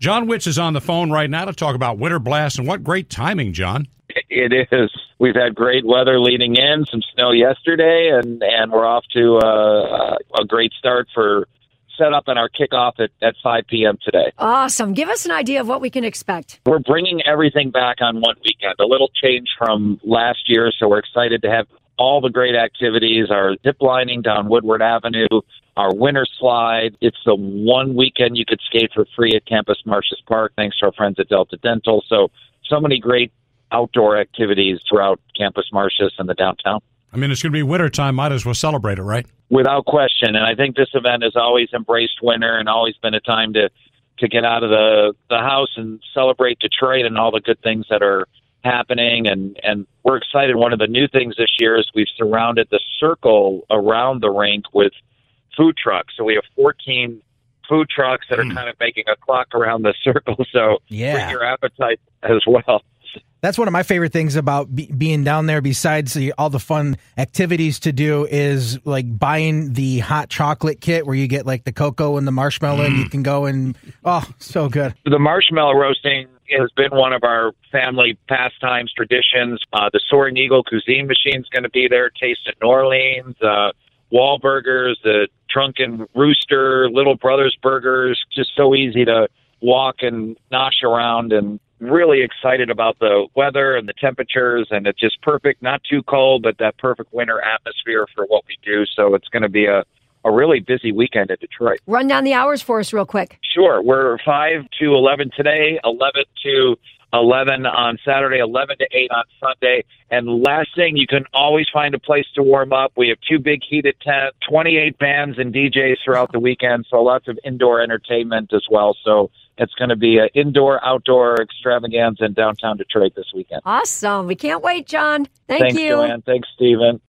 John Witz is on the phone right now to talk about Winter Blast, and what great timing, John. It is. We've had great weather leading in, some snow yesterday, and, and we're off to uh, a great start for set up in our kickoff at, at 5 p.m. today. Awesome. Give us an idea of what we can expect. We're bringing everything back on one weekend, a little change from last year, so we're excited to have all the great activities, our zip lining down Woodward Avenue, our winter slide. It's the one weekend you could skate for free at Campus Martius Park, thanks to our friends at Delta Dental. So, so many great outdoor activities throughout Campus Martius and the downtown. I mean, it's going to be winter time. Might as well celebrate it, right? Without question. And I think this event has always embraced winter and always been a time to to get out of the the house and celebrate Detroit and all the good things that are happening and and we're excited one of the new things this year is we've surrounded the circle around the rink with food trucks so we have 14 food trucks that are Mm. kind of making a clock around the circle so Yeah. bring your appetite as well That's one of my favorite things about be- being down there. Besides the, all the fun activities to do, is like buying the hot chocolate kit where you get like the cocoa and the marshmallow, and you can go and oh, so good. the marshmallow roasting has been one of our family pastimes traditions. Uh, the Soaring Eagle cuisine machine is going to be there. Taste of New Orleans, uh, Wahlburgers, the Drunken Rooster, Little Brothers Burgers. Just so easy to walk and nosh around and really excited about the weather and the temperatures and it's just perfect not too cold but that perfect winter atmosphere for what we do so it's going to be a a really busy weekend at Detroit. Run down the hours for us real quick. Sure. We're 5 to 11 today, 11 to 11 on Saturday, 11 to 8 on Sunday. And last thing, you can always find a place to warm up. We have two big heated tents, 28 bands and DJs throughout the weekend, so lots of indoor entertainment as well. So it's going to be an indoor outdoor extravaganza in downtown Detroit this weekend. Awesome. We can't wait, John. Thank Thanks, you. Joanne. Thanks, Stephen.